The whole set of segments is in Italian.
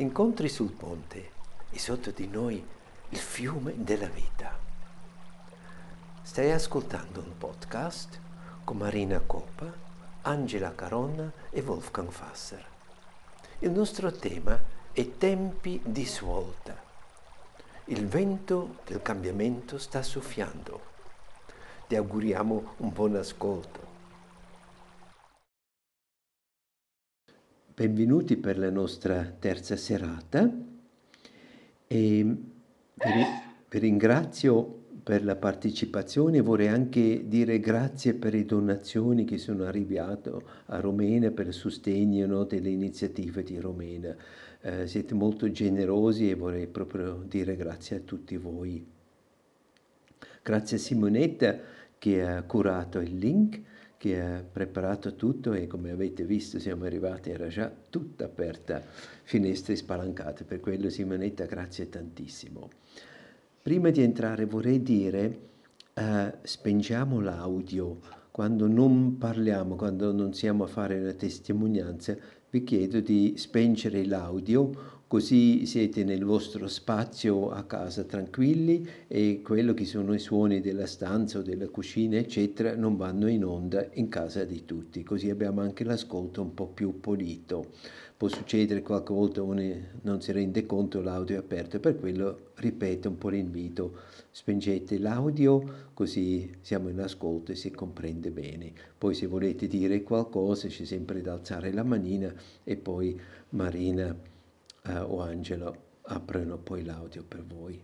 incontri sul ponte e sotto di noi il fiume della vita. Stai ascoltando un podcast con Marina Coppa, Angela Caronna e Wolfgang Fasser. Il nostro tema è tempi di svolta. Il vento del cambiamento sta soffiando. Ti auguriamo un buon ascolto. Benvenuti per la nostra terza serata e vi ringrazio per la partecipazione, vorrei anche dire grazie per le donazioni che sono arrivate a Romena per il sostegno no, delle iniziative di Romena. Eh, siete molto generosi e vorrei proprio dire grazie a tutti voi. Grazie a Simonetta che ha curato il link che ha preparato tutto e come avete visto siamo arrivati, era già tutta aperta, finestre spalancate, per quello Simonetta grazie tantissimo. Prima di entrare vorrei dire, uh, spengiamo l'audio, quando non parliamo, quando non siamo a fare una testimonianza, vi chiedo di spengere l'audio così siete nel vostro spazio a casa tranquilli e quello che sono i suoni della stanza o della cucina eccetera non vanno in onda in casa di tutti. Così abbiamo anche l'ascolto un po' più pulito. Può succedere qualche volta uno non si rende conto l'audio è aperto per quello ripeto un po' l'invito. Spengete l'audio così siamo in ascolto e si comprende bene. Poi se volete dire qualcosa c'è sempre da alzare la manina e poi Marina eh, o Angelo aprono poi l'audio per voi.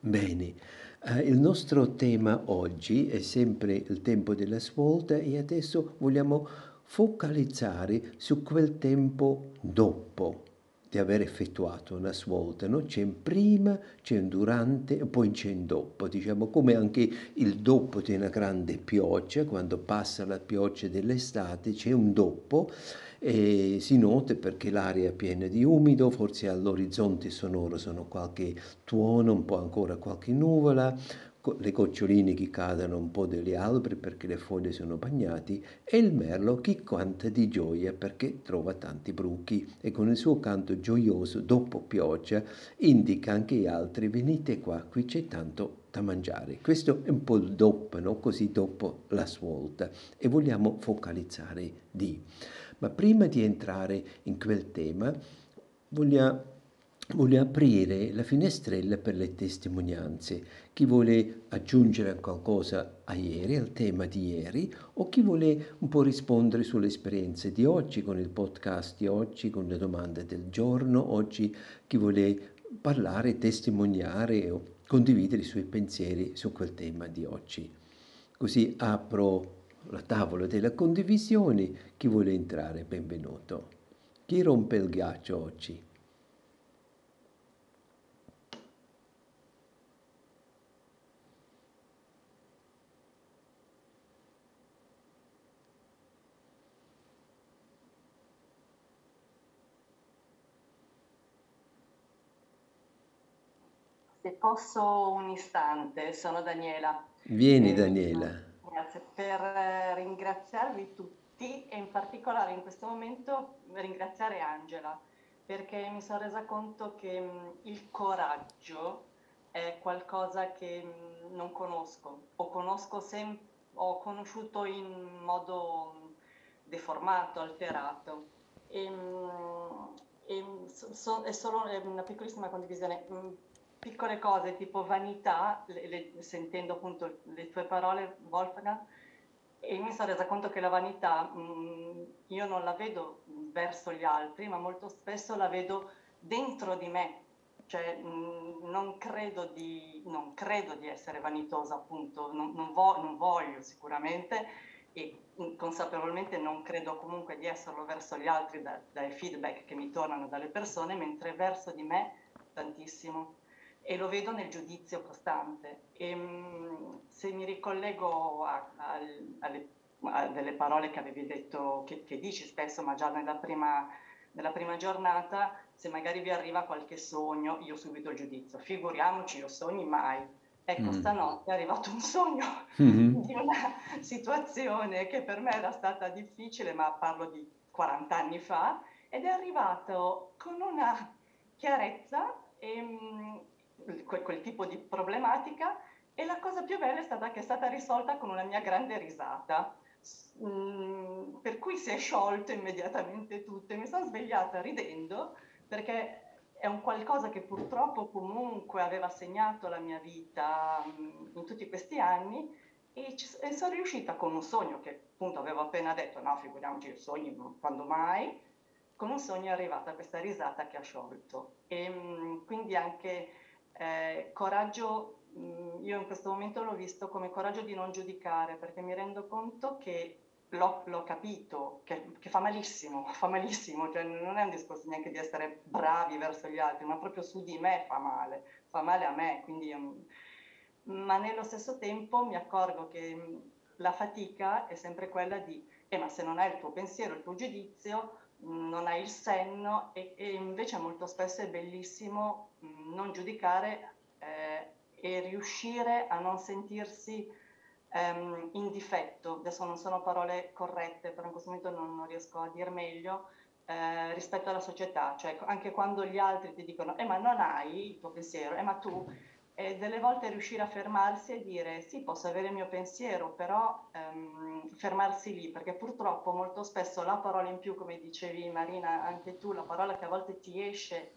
Bene, eh, il nostro tema oggi è sempre il tempo della svolta e adesso vogliamo focalizzare su quel tempo dopo di aver effettuato una svolta, no? c'è un prima, c'è un durante e poi c'è un dopo, diciamo come anche il dopo di una grande pioggia, quando passa la pioggia dell'estate c'è un dopo e si nota perché l'aria è piena di umido, forse all'orizzonte sonoro sono qualche tuono, un po' ancora qualche nuvola, le goccioline che cadono un po' dagli alberi perché le foglie sono bagnate e il merlo che canta di gioia perché trova tanti bruchi e con il suo canto gioioso dopo pioggia indica anche agli altri venite qua, qui c'è tanto da mangiare. Questo è un po' il dopo, no? così dopo la svolta e vogliamo focalizzare di. Ma prima di entrare in quel tema, voglio, voglio aprire la finestrella per le testimonianze. Chi vuole aggiungere qualcosa a ieri, al tema di ieri, o chi vuole un po' rispondere sulle esperienze di oggi, con il podcast di oggi, con le domande del giorno, oggi chi vuole parlare, testimoniare o condividere i suoi pensieri su quel tema di oggi. Così apro la tavola della condivisione, chi vuole entrare, benvenuto. Chi rompe il ghiaccio oggi? Se posso un istante, sono Daniela. Vieni eh, Daniela. Grazie per eh, ringraziarvi tutti e in particolare in questo momento ringraziare Angela perché mi sono resa conto che mm, il coraggio è qualcosa che mm, non conosco o conosco sempre ho conosciuto in modo mm, deformato, alterato. E, e so, è solo una piccolissima condivisione piccole cose tipo vanità, le, le, sentendo appunto le tue parole, Wolfgang, e mi sono resa conto che la vanità mh, mm, io non la vedo verso gli altri, ma molto spesso la vedo dentro di me. Cioè, mh, mm, non, credo di, non, credo di, essere vanitosa, appunto, non, non, vo- non voglio sicuramente e mm, consapevolmente non credo comunque di esserlo verso gli altri da, dai feedback che mi tornano dalle persone, mentre verso di me tantissimo e lo vedo nel giudizio costante. E, mh, se mi ricollego a, a, alle, a, delle parole che avevi detto, che, che dici spesso, ma già nella prima, nella prima, giornata, se magari vi arriva qualche sogno, io subito il giudizio. Figuriamoci, io sogni mai. Ecco, mm. stanotte è arrivato un sogno mm-hmm. di una situazione che per me era stata difficile, ma parlo di 40 anni fa, ed è arrivato con una chiarezza e mm, quel, quel tipo di problematica e la cosa più bella è stata che è stata risolta con una mia grande risata. Mm, per cui si è sciolto immediatamente tutto e mi sono svegliata ridendo perché è un qualcosa che purtroppo comunque aveva segnato la mia vita mm, in tutti questi anni e, ci, e, sono riuscita con un sogno che appunto avevo appena detto, no figuriamoci il sogno, quando mai, con un sogno è arrivata questa risata che ha sciolto. E mm, quindi anche eh, coraggio Mm, io in questo momento l'ho visto come coraggio di non giudicare, perché mi rendo conto che l'ho, l'ho capito, che, che, fa malissimo, fa malissimo, cioè non è un discorso neanche di essere bravi verso gli altri, ma proprio su di me fa male, fa male a me, quindi, um, ma nello stesso tempo mi accorgo che mm, la fatica è sempre quella di, eh, ma se non hai il tuo pensiero, il tuo giudizio, mm, non hai il senno e, e invece molto spesso è bellissimo non giudicare eh, e riuscire a non sentirsi um, in difetto, adesso non sono parole corrette, però in questo momento non, non riesco a dir meglio, eh, rispetto alla società, cioè anche quando gli altri ti dicono eh ma non hai il tuo pensiero, eh ma tu, e delle volte riuscire a fermarsi e dire sì posso avere il mio pensiero, però um, fermarsi lì, perché purtroppo molto spesso la parola in più, come dicevi Marina, anche tu, la parola che a volte ti esce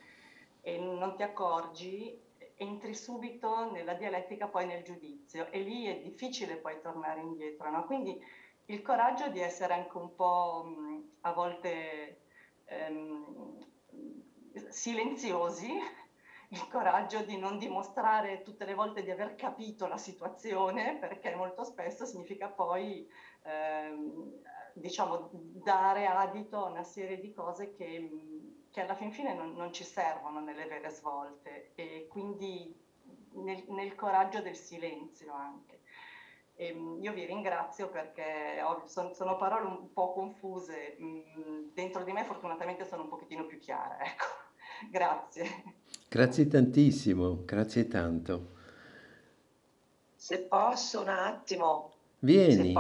e non ti accorgi, entri subito nella dialettica, poi nel giudizio e lì è difficile poi tornare indietro. No? Quindi il coraggio di essere anche un po' mh, a volte ehm, silenziosi, il coraggio di non dimostrare tutte le volte di aver capito la situazione, perché molto spesso significa poi ehm, diciamo, dare adito a una serie di cose che che alla fin fine non, non ci servono nelle vere svolte e quindi nel, nel coraggio del silenzio anche. E ehm, io vi ringrazio perché ho, son, sono parole un po' confuse, mm, dentro di me fortunatamente sono un pochettino più chiare. Ecco. Grazie. Grazie tantissimo, grazie tanto. Se posso un attimo. Vieni.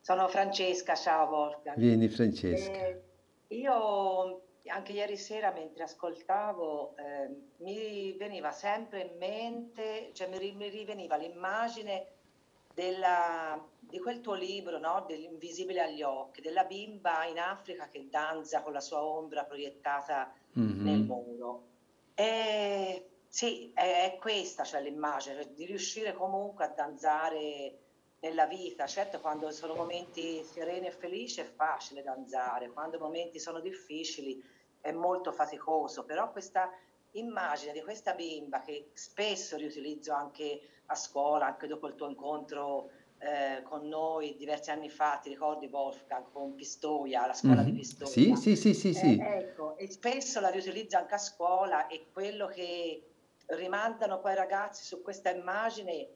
Sono Francesca, ciao Wolfgang. Vieni Francesca. Eh, io anche ieri sera mentre ascoltavo eh, mi veniva sempre in mente, cioè mi, mi riveniva l'immagine della, di quel tuo libro, no? dell'invisibile agli occhi, della bimba in Africa che danza con la sua ombra proiettata mm-hmm. nel muro. E, sì, è, è questa cioè, l'immagine, cioè, di riuscire comunque a danzare nella vita. Certo, quando sono momenti sereni e felici è facile danzare, quando i momenti sono difficili è molto faticoso, però questa immagine di questa bimba che spesso riutilizzo anche a scuola, anche dopo il tuo incontro eh, con noi diversi anni fa, ti ricordi Wolfgang, con Pistoia, la scuola mm-hmm. di Pistoia? Sì, sì, sì, sì. sì. Eh, ecco, e spesso la riutilizzo anche a scuola e quello che rimandano poi i ragazzi su questa immagine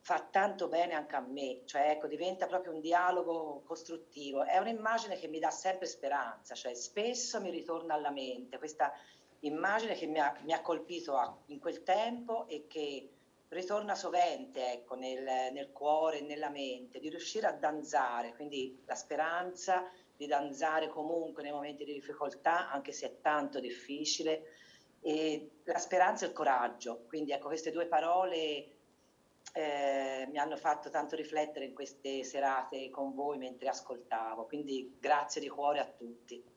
fa tanto bene anche a me, cioè ecco, diventa proprio un dialogo costruttivo. È un'immagine che mi dà sempre speranza, cioè spesso mi ritorna alla mente questa immagine che mi ha, mi ha colpito a, in quel tempo e che ritorna sovente ecco, nel, nel cuore e nella mente, di riuscire a danzare, quindi la speranza di danzare comunque nei momenti di difficoltà, anche se è tanto difficile, e la speranza e il coraggio. Quindi ecco, queste due parole eh, mi hanno fatto tanto riflettere in queste serate con voi mentre ascoltavo, quindi grazie di cuore a tutti.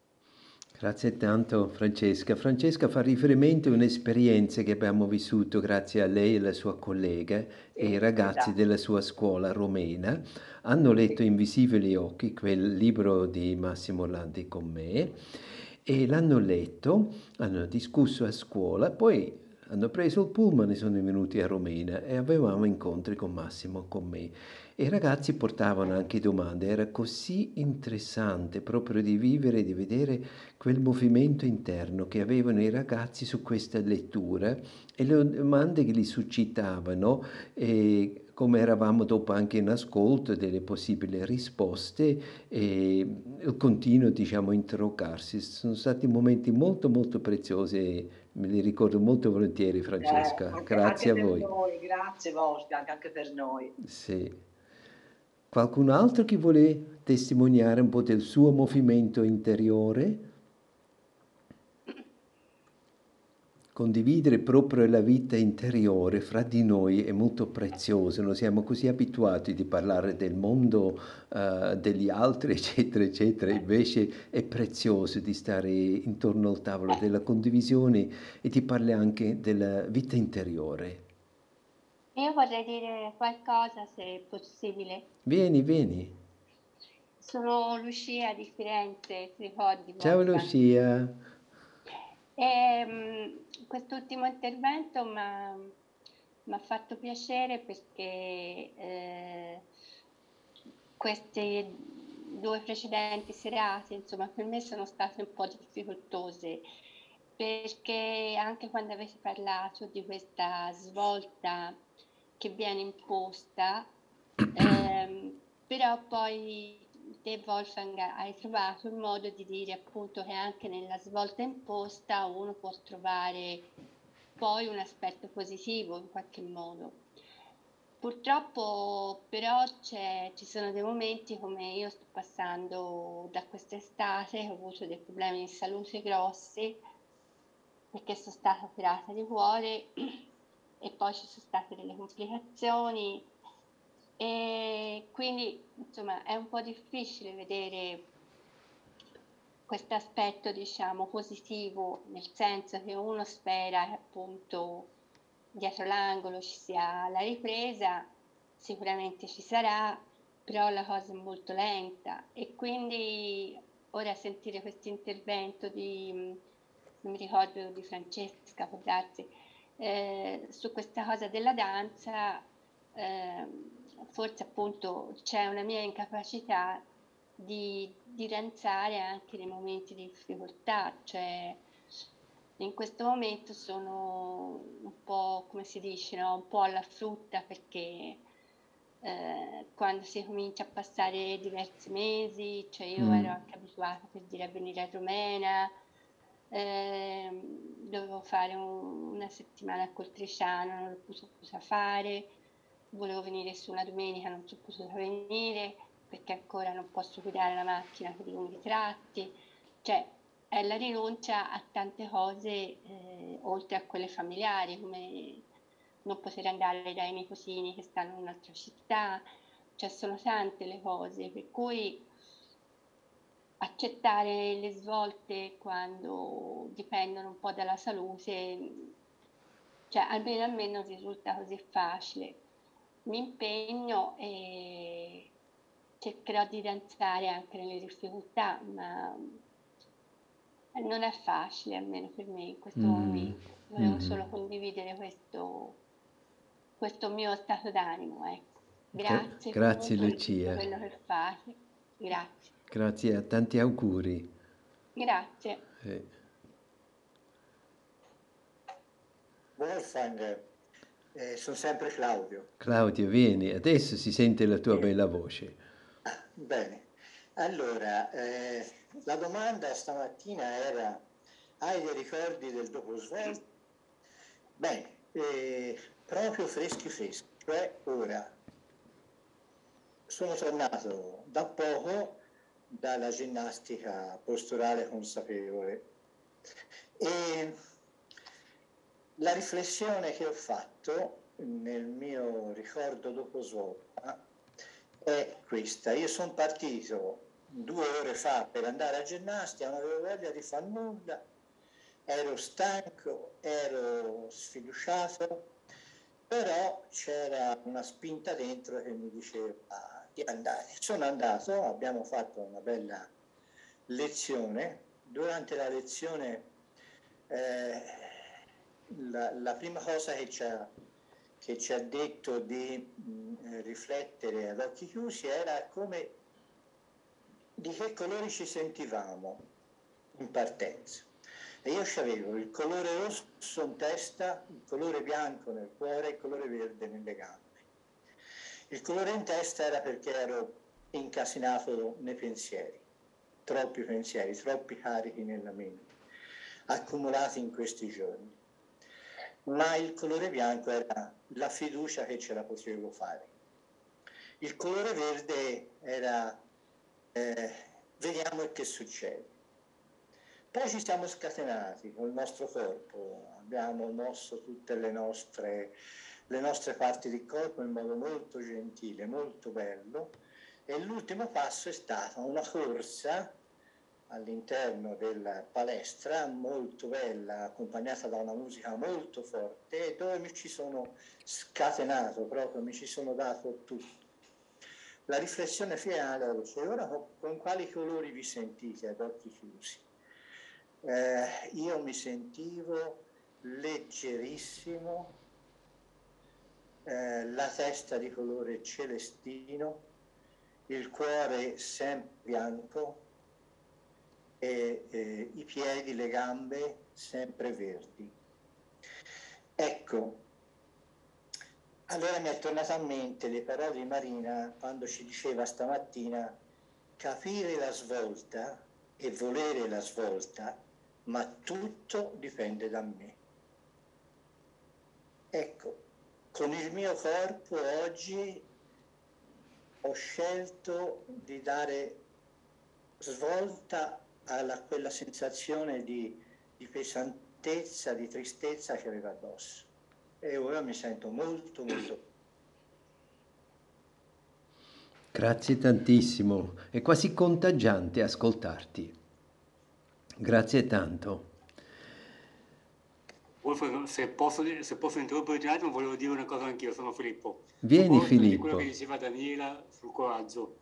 Grazie tanto Francesca. Francesca fa riferimento a un'esperienza che abbiamo vissuto grazie a lei e alla sua collega e i ragazzi esatto. della sua scuola romena. Hanno letto. Invisibili occhi, quel libro di Massimo Lanti con me, e l'hanno letto, hanno discusso a scuola, poi hanno preso il pullman e sono venuti a Romena e avevamo incontri con Massimo, con me. E i ragazzi portavano anche domande, era così interessante proprio di vivere, di vedere quel movimento interno che avevano i ragazzi su questa lettura e le domande che li suscitavano e come eravamo dopo anche in ascolto delle possibili risposte e il continuo diciamo interrogarsi. Sono stati momenti molto molto preziosi Me li ricordo molto volentieri, Francesca. Eh, anche, grazie anche a voi. Noi, grazie Wolfgang, anche per noi. Sì qualcun altro che vuole testimoniare un po' del suo movimento interiore, condividere proprio la vita interiore fra di noi è molto prezioso, non siamo così abituati di parlare del mondo, uh, degli altri, eccetera, eccetera, invece è prezioso di stare intorno al tavolo della condivisione e di parlare anche della vita interiore. Io vorrei dire qualcosa se è possibile. Vieni, vieni. Sono Lucia di Firenze, ricordi? Ciao Lucia. E, ehm, quest'ultimo intervento mi ha fatto piacere perché eh, queste due precedenti serate, insomma, per me sono state un po' difficoltose perché anche quando avete parlato di questa svolta che viene imposta, ehm, però poi te Wolfgang hai trovato il modo di dire appunto che anche nella svolta imposta uno può trovare poi un aspetto positivo in qualche modo. Purtroppo però ci sono dei momenti come io sto passando da quest'estate, ho avuto dei problemi di salute grossi perché sono stata operata di cuore e poi ci sono state delle complicazioni. E quindi insomma è un po' difficile vedere questo aspetto diciamo positivo nel senso che uno spera che appunto dietro l'angolo ci sia la ripresa sicuramente ci sarà però la cosa è molto lenta. E quindi ora sentire questo intervento di non mi ricordo di Francesca può darsi eh, su questa cosa della danza eh, forse appunto c'è una mia incapacità di, di danzare anche nei momenti di difficoltà, cioè in questo momento sono un po', come si dice, no? un po' alla frutta perché eh, quando si comincia a passare diversi mesi, cioè io mm. ero anche abituata per dire a venire a Romena, eh, dovevo fare un, una settimana a Coltrisciano, non l'ho potuta fare, volevo venire su una domenica, non sono potuta venire perché ancora non posso guidare la macchina per i lunghi tratti, cioè è la rinuncia a tante cose eh, oltre a quelle familiari, come non poter andare dai miei cugini che stanno in un'altra città, cioè sono tante le cose, per cui accettare le svolte quando dipendono un po' dalla salute, cioè almeno a me non risulta così facile mi impegno e cercherò di danzare anche nelle difficoltà, ma non è facile, almeno per me in questo mm. momento. Volevo mm. solo condividere questo, questo, mio stato d'animo. Ecco. Grazie. Grazie Lucia. Per quello che fate. Grazie. Grazie, a tanti auguri. Grazie. Eh. Wolfgang, eh, sono sempre Claudio. Claudio, vieni, adesso si sente la tua eh. bella voce. Bene, allora, eh, la domanda stamattina era, hai dei ricordi del dopo svolto? Bene, eh, proprio freschi freschi, cioè ora sono tornato da poco dalla ginnastica posturale consapevole e la riflessione che ho fatto nel mio ricordo dopo svolta è questa. Io sono partito due ore fa per andare a ginnastica, non avevo voglia di fare nulla, ero stanco, ero sfiduciato, però c'era una spinta dentro che mi diceva di andare. Sono andato, abbiamo fatto una bella lezione. Durante la lezione eh, la, la prima cosa che ci, ha, che ci ha detto di mh, riflettere ad occhi chiusi era come di che colori ci sentivamo in partenza. E io avevo il colore rosso in testa, il colore bianco nel cuore e il colore verde nelle gambe. Il colore in testa era perché ero incasinato nei pensieri, troppi pensieri, troppi carichi nella mente, accumulati in questi giorni ma il colore bianco era la fiducia che ce la potevo fare. Il colore verde era eh, vediamo che succede. Poi ci siamo scatenati col nostro corpo, abbiamo mosso tutte le nostre, le nostre parti di corpo in modo molto gentile, molto bello e l'ultimo passo è stata una corsa all'interno della palestra molto bella, accompagnata da una musica molto forte, dove mi ci sono scatenato proprio, mi ci sono dato tutto. La riflessione finale è ora con quali colori vi sentite ad occhi chiusi? Eh, io mi sentivo leggerissimo, eh, la testa di colore celestino, il cuore sempre bianco, e eh, i piedi, le gambe sempre verdi. Ecco, allora mi è tornata a mente le parole di Marina quando ci diceva stamattina capire la svolta e volere la svolta, ma tutto dipende da me. Ecco, con il mio corpo oggi ho scelto di dare svolta alla quella sensazione di, di pesantezza, di tristezza che aveva addosso. E ora mi sento molto, molto... Grazie tantissimo, è quasi contagiante ascoltarti. Grazie tanto. Wolf, se posso, se posso interrompere un attimo, volevo dire una cosa anch'io, sono Filippo. Vieni Filippo. quello che diceva Daniela sul coraggio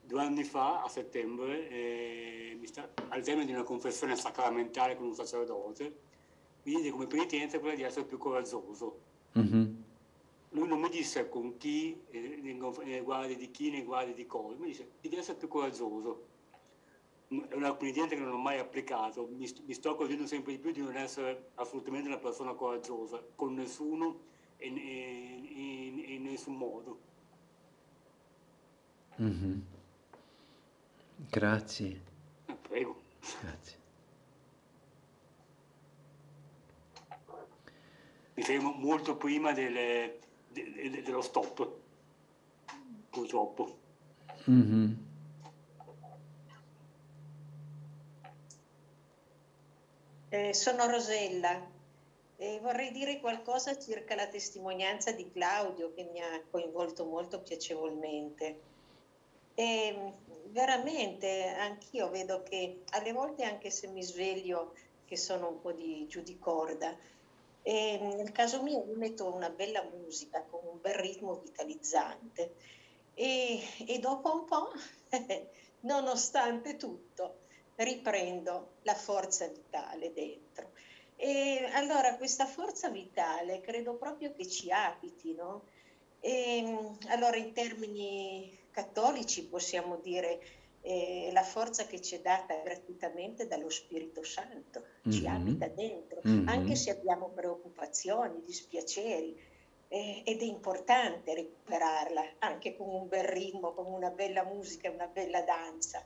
due anni fa, a settembre, eh, sta, al termine di una confessione sacramentale con un sacerdote, mi diede come penitenza quella di essere più coraggioso. Mm-hmm. Lui non mi disse con chi, eh, nei, nei guardi di chi, nei guardi di cosa, mi disse devi essere più coraggioso. È una penitenza che non ho mai applicato, mi, mi sto accorgendo sempre di più di non essere assolutamente una persona coraggiosa, con nessuno e in, nessun modo. Mm-hmm. Grazie. Prego. Grazie. Mi fermo molto prima delle, de, de, dello stop, purtroppo. Mm-hmm. Eh, sono Rosella e vorrei dire qualcosa circa la testimonianza di Claudio che mi ha coinvolto molto piacevolmente. E veramente anch'io vedo che alle volte anche se mi sveglio che sono un po' di giù di corda, e nel caso mio mi metto una bella musica con un bel ritmo vitalizzante e, e dopo un po', nonostante tutto, riprendo la forza vitale dentro. E allora questa forza vitale credo proprio che ci abiti, no? E, allora in termini cattolici possiamo dire eh, la forza che ci è data gratuitamente dallo Spirito Santo, ci mm-hmm. abita dentro, mm-hmm. anche se abbiamo preoccupazioni, dispiaceri, eh, ed è importante recuperarla anche con un bel ritmo, con una bella musica, una bella danza,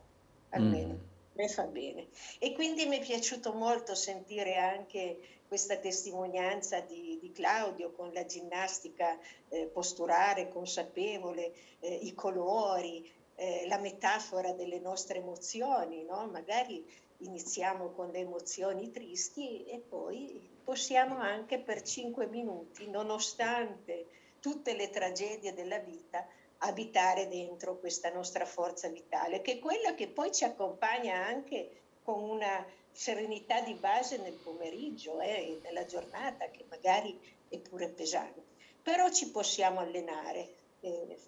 almeno. Mm. Me fa bene. E quindi mi è piaciuto molto sentire anche questa testimonianza di, di Claudio con la ginnastica eh, posturale consapevole, eh, i colori, eh, la metafora delle nostre emozioni, no? magari iniziamo con le emozioni tristi e poi possiamo anche per cinque minuti, nonostante tutte le tragedie della vita, abitare dentro questa nostra forza vitale, che è quella che poi ci accompagna anche con una serenità di base nel pomeriggio e eh, nella giornata che magari è pure pesante. Però ci possiamo allenare. Eh,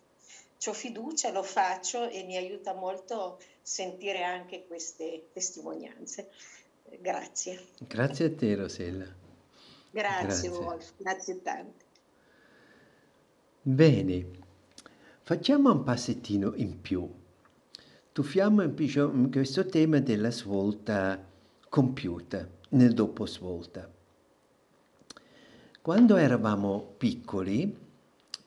ho fiducia, lo faccio e mi aiuta molto sentire anche queste testimonianze. Grazie. Grazie a te Rosella. Grazie, grazie. Wolf, grazie tante. Bene, facciamo un passettino in più. Tuffiamo in questo tema della svolta compiuta nel dopo svolta. Quando eravamo piccoli,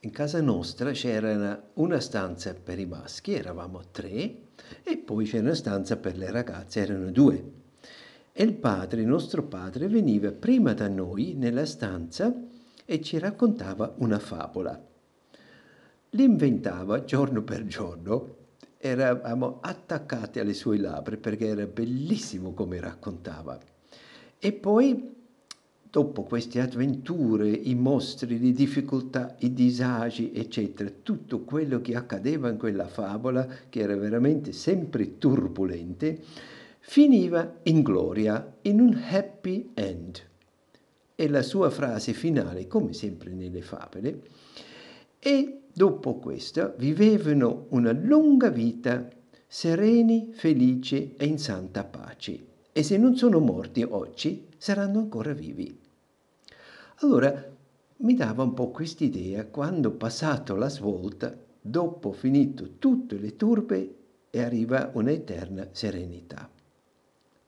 in casa nostra c'era una stanza per i maschi, eravamo tre, e poi c'era una stanza per le ragazze, erano due. E il padre, il nostro padre, veniva prima da noi nella stanza e ci raccontava una favola. L'inventava giorno per giorno eravamo attaccati alle sue labbra perché era bellissimo come raccontava. E poi, dopo queste avventure, i mostri, le difficoltà, i disagi, eccetera, tutto quello che accadeva in quella favola, che era veramente sempre turbolente, finiva in gloria, in un happy end. E la sua frase finale, come sempre nelle favole, e dopo questo vivevano una lunga vita, sereni, felici e in santa pace. E se non sono morti oggi, saranno ancora vivi. Allora mi dava un po' quest'idea quando passato la svolta, dopo finito tutte le turbe, arriva un'eterna serenità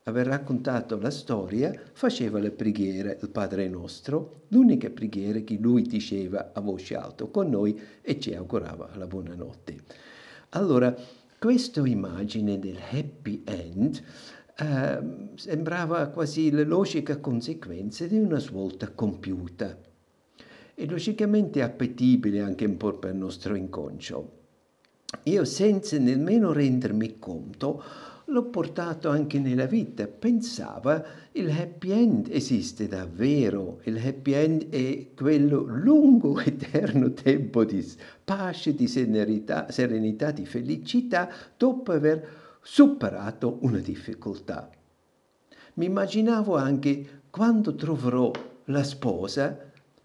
aver raccontato la storia, faceva la preghiera, il Padre nostro, l'unica preghiera che lui diceva a voce alta con noi e ci augurava la buonanotte. Allora, questa immagine del happy end eh, sembrava quasi la logica conseguenza di una svolta compiuta e logicamente appetibile anche un po' per il nostro inconscio. Io senza nemmeno rendermi conto l'ho portato anche nella vita. Pensava il happy end esiste davvero, il happy end è quello lungo, eterno tempo di pace, di serenità, serenità di felicità dopo aver superato una difficoltà. Mi immaginavo anche quando troverò la sposa,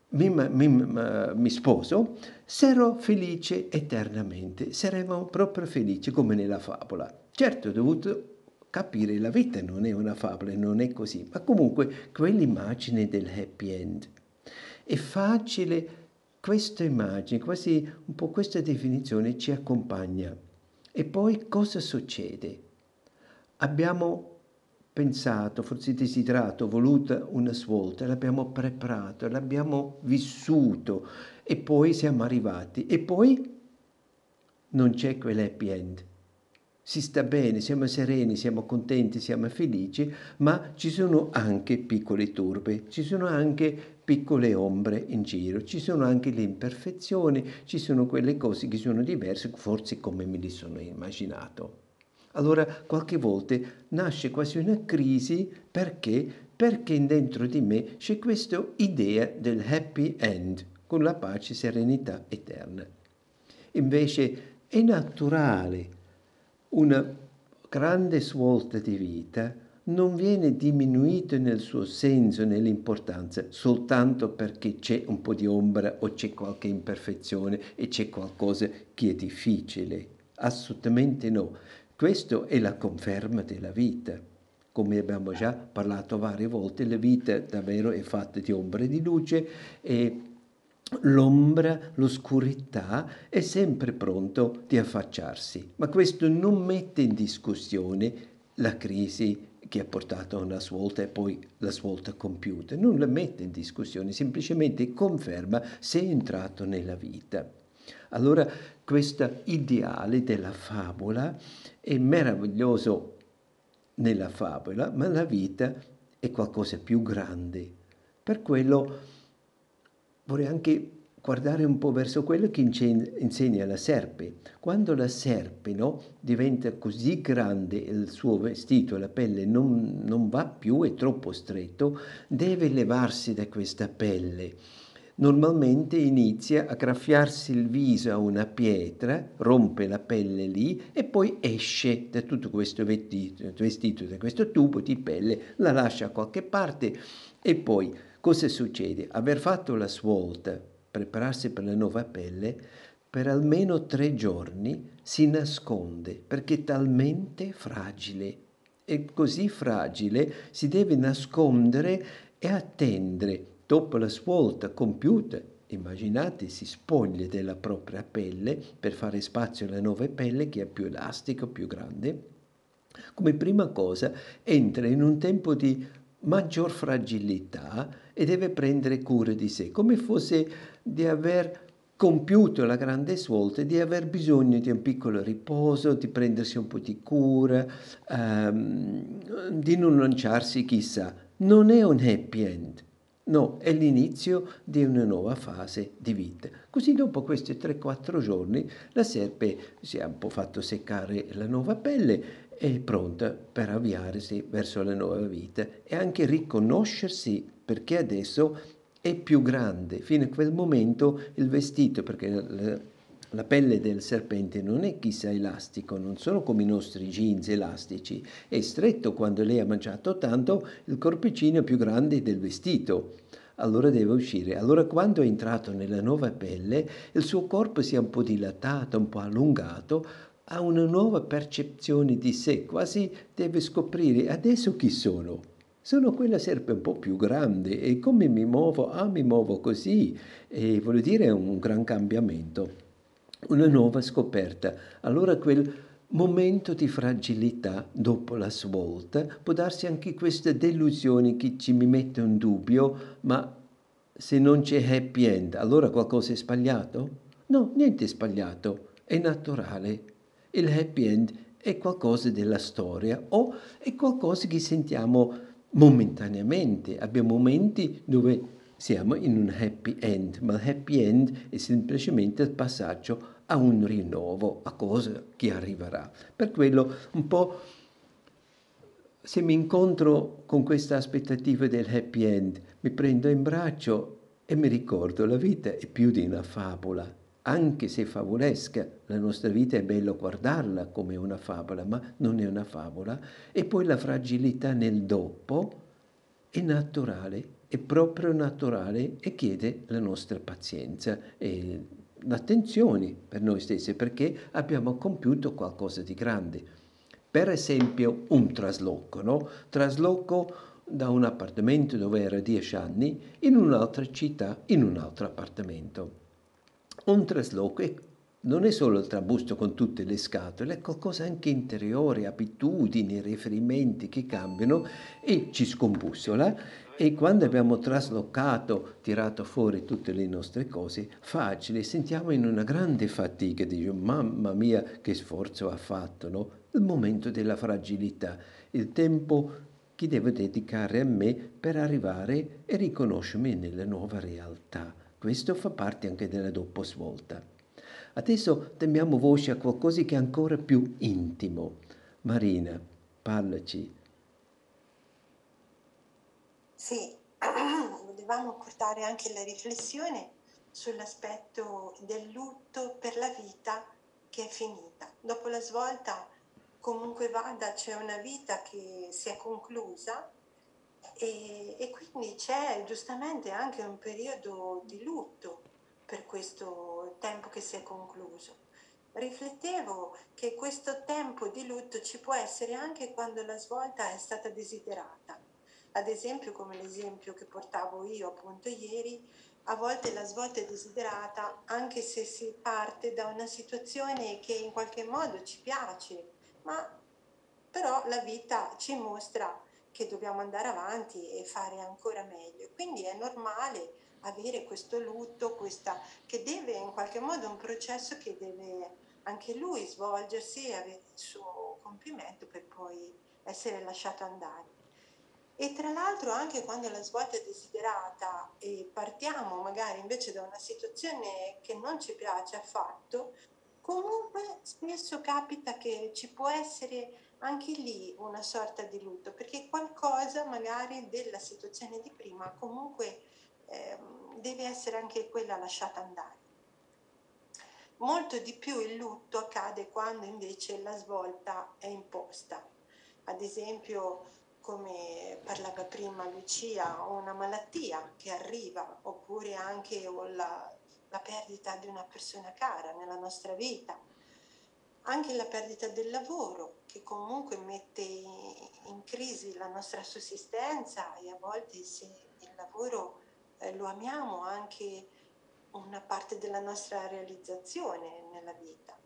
mi, mi, mi, sposo, sarò felice eternamente, saremo proprio felici come nella favola. Certo, ho dovuto capire la vita non è una favola, non è così, ma comunque quell'immagine del happy end. È facile questa immagine, quasi un po' questa definizione ci accompagna. E poi cosa succede? Abbiamo pensato, forse desiderato, voluto una svolta, l'abbiamo preparato, l'abbiamo vissuto e poi siamo arrivati e poi non c'è quell'happy end si sta bene, siamo sereni, siamo contenti, siamo felici, ma ci sono anche piccole turbe, ci sono anche piccole ombre in giro, ci sono anche le imperfezioni, ci sono quelle cose che sono diverse, forse come me li sono immaginato. Allora qualche volta nasce quasi una crisi perché? Perché dentro di me c'è questa idea del happy end, con la pace e serenità eterna. Invece è naturale una grande svolta di vita non viene diminuito nel suo senso, nell'importanza, soltanto perché c'è un po' di ombra o c'è qualche imperfezione e c'è qualcosa che è difficile. Assolutamente no. Questa è la conferma della vita. Come abbiamo già parlato varie volte, la vita davvero è fatta di ombra e di luce e l'ombra, l'oscurità è sempre pronto di affacciarsi, ma questo non mette in discussione la crisi che ha portato a una svolta e poi la svolta compiuta, non la mette in discussione, semplicemente conferma se è entrato nella vita. Allora questo ideale della favola è meraviglioso nella favola, ma la vita è qualcosa più grande. Per quello vorrei anche guardare un po' verso quello che insegna la serpe. Quando la serpe no, diventa così grande il suo vestito, la pelle non, non va più, è troppo stretto, deve levarsi da questa pelle. Normalmente inizia a graffiarsi il viso a una pietra, rompe la pelle lì e poi esce da tutto questo vestito, vestito da questo tubo di pelle, la lascia a qualche parte e poi Cosa succede? Aver fatto la svolta, prepararsi per la nuova pelle, per almeno tre giorni si nasconde perché è talmente fragile. E così fragile si deve nascondere e attendere. Dopo la svolta compiuta, immaginate, si spoglia della propria pelle per fare spazio alla nuova pelle che è più elastica, più grande. Come prima cosa entra in un tempo di maggior fragilità e deve prendere cura di sé, come fosse di aver compiuto la grande svolta, di aver bisogno di un piccolo riposo, di prendersi un po' di cura, um, di non lanciarsi chissà. Non è un happy end, No, è l'inizio di una nuova fase di vita. Così dopo questi 3-4 giorni la serpe si è un po' fatto seccare la nuova pelle è pronta per avviarsi verso la nuova vita e anche riconoscersi perché adesso è più grande. Fino a quel momento il vestito, perché la, pelle del serpente non è chissà elastico, non sono come i nostri jeans elastici, è stretto quando lei ha mangiato tanto, il corpicino è più grande del vestito. Allora deve uscire. Allora quando è entrato nella nuova pelle, il suo corpo si è un po' dilatato, un po' allungato, ha una nuova percezione di sé, quasi deve scoprire adesso chi sono. Sono quella serpe un po' più grande e come mi muovo? Ah, mi muovo così. E voglio dire è un gran cambiamento una nuova scoperta. Allora quel momento di fragilità dopo la svolta può darsi anche questa delusione che ci mi mette in dubbio, ma se non c'è happy end, allora qualcosa è sbagliato? No, niente è sbagliato, è naturale. Il happy end è qualcosa della storia o è qualcosa che sentiamo momentaneamente. Abbiamo momenti dove siamo in un happy end, ma il happy end è semplicemente il passaggio a un rinnovo, a cosa che arriverà. Per quello un po' se mi incontro con questa aspettativa del happy end, mi prendo in braccio e mi ricordo la vita è più di una favola, anche se favolesca, la nostra vita è bello guardarla come una favola, ma non è una favola, e poi la fragilità nel dopo è naturale è proprio naturale e chiede la nostra pazienza e l'attenzione per noi stessi perché abbiamo compiuto qualcosa di grande. Per esempio un trasloco, no? Trasloco da un appartamento dove era dieci anni in un'altra città, in un altro appartamento. Un trasloco non è solo il trambusto con tutte le scatole, è qualcosa anche interiore, abitudini, riferimenti che cambiano e ci scombussola e quando abbiamo traslocato, tirato fuori tutte le nostre cose, facili, sentiamo in una grande fatica, dico, mamma mia che sforzo ha fatto, no? Il momento della fragilità, il tempo che devo dedicare a me per arrivare e riconoscermi nella nuova realtà. Questo fa parte anche della dopo svolta. Adesso temiamo voce a qualcosa che è ancora più intimo. Marina, parlaci. Sì, volevamo portare anche la riflessione sull'aspetto del lutto per la vita che è finita. Dopo la svolta, comunque vada, c'è una vita che si è conclusa e, e quindi c'è giustamente anche un periodo di lutto per questo tempo che si è concluso. Riflettevo che questo tempo di lutto ci può essere anche quando la svolta è stata desiderata. Ad esempio, come l'esempio che portavo io appunto ieri, a volte la svolta è desiderata anche se si parte da una situazione che in qualche modo ci piace, ma però la vita ci mostra che dobbiamo andare avanti e fare ancora meglio. Quindi è normale avere questo lutto, questa, che deve in qualche modo un processo che deve anche lui svolgersi e avere il suo compimento per poi essere lasciato andare. E tra l'altro anche quando la svolta è desiderata e partiamo magari invece da una situazione che non ci piace affatto, comunque spesso capita che ci può essere anche lì una sorta di lutto, perché qualcosa magari della situazione di prima comunque Ehm, deve essere anche quella lasciata andare. Molto di più il lutto accade quando invece la svolta è imposta. Ad esempio, come parlava prima Lucia, una malattia che arriva, oppure anche la, la perdita di una persona cara nella nostra vita, anche la perdita del lavoro che comunque mette in crisi la nostra sussistenza e a volte se il lavoro eh, lo amiamo anche una parte della nostra realizzazione nella vita.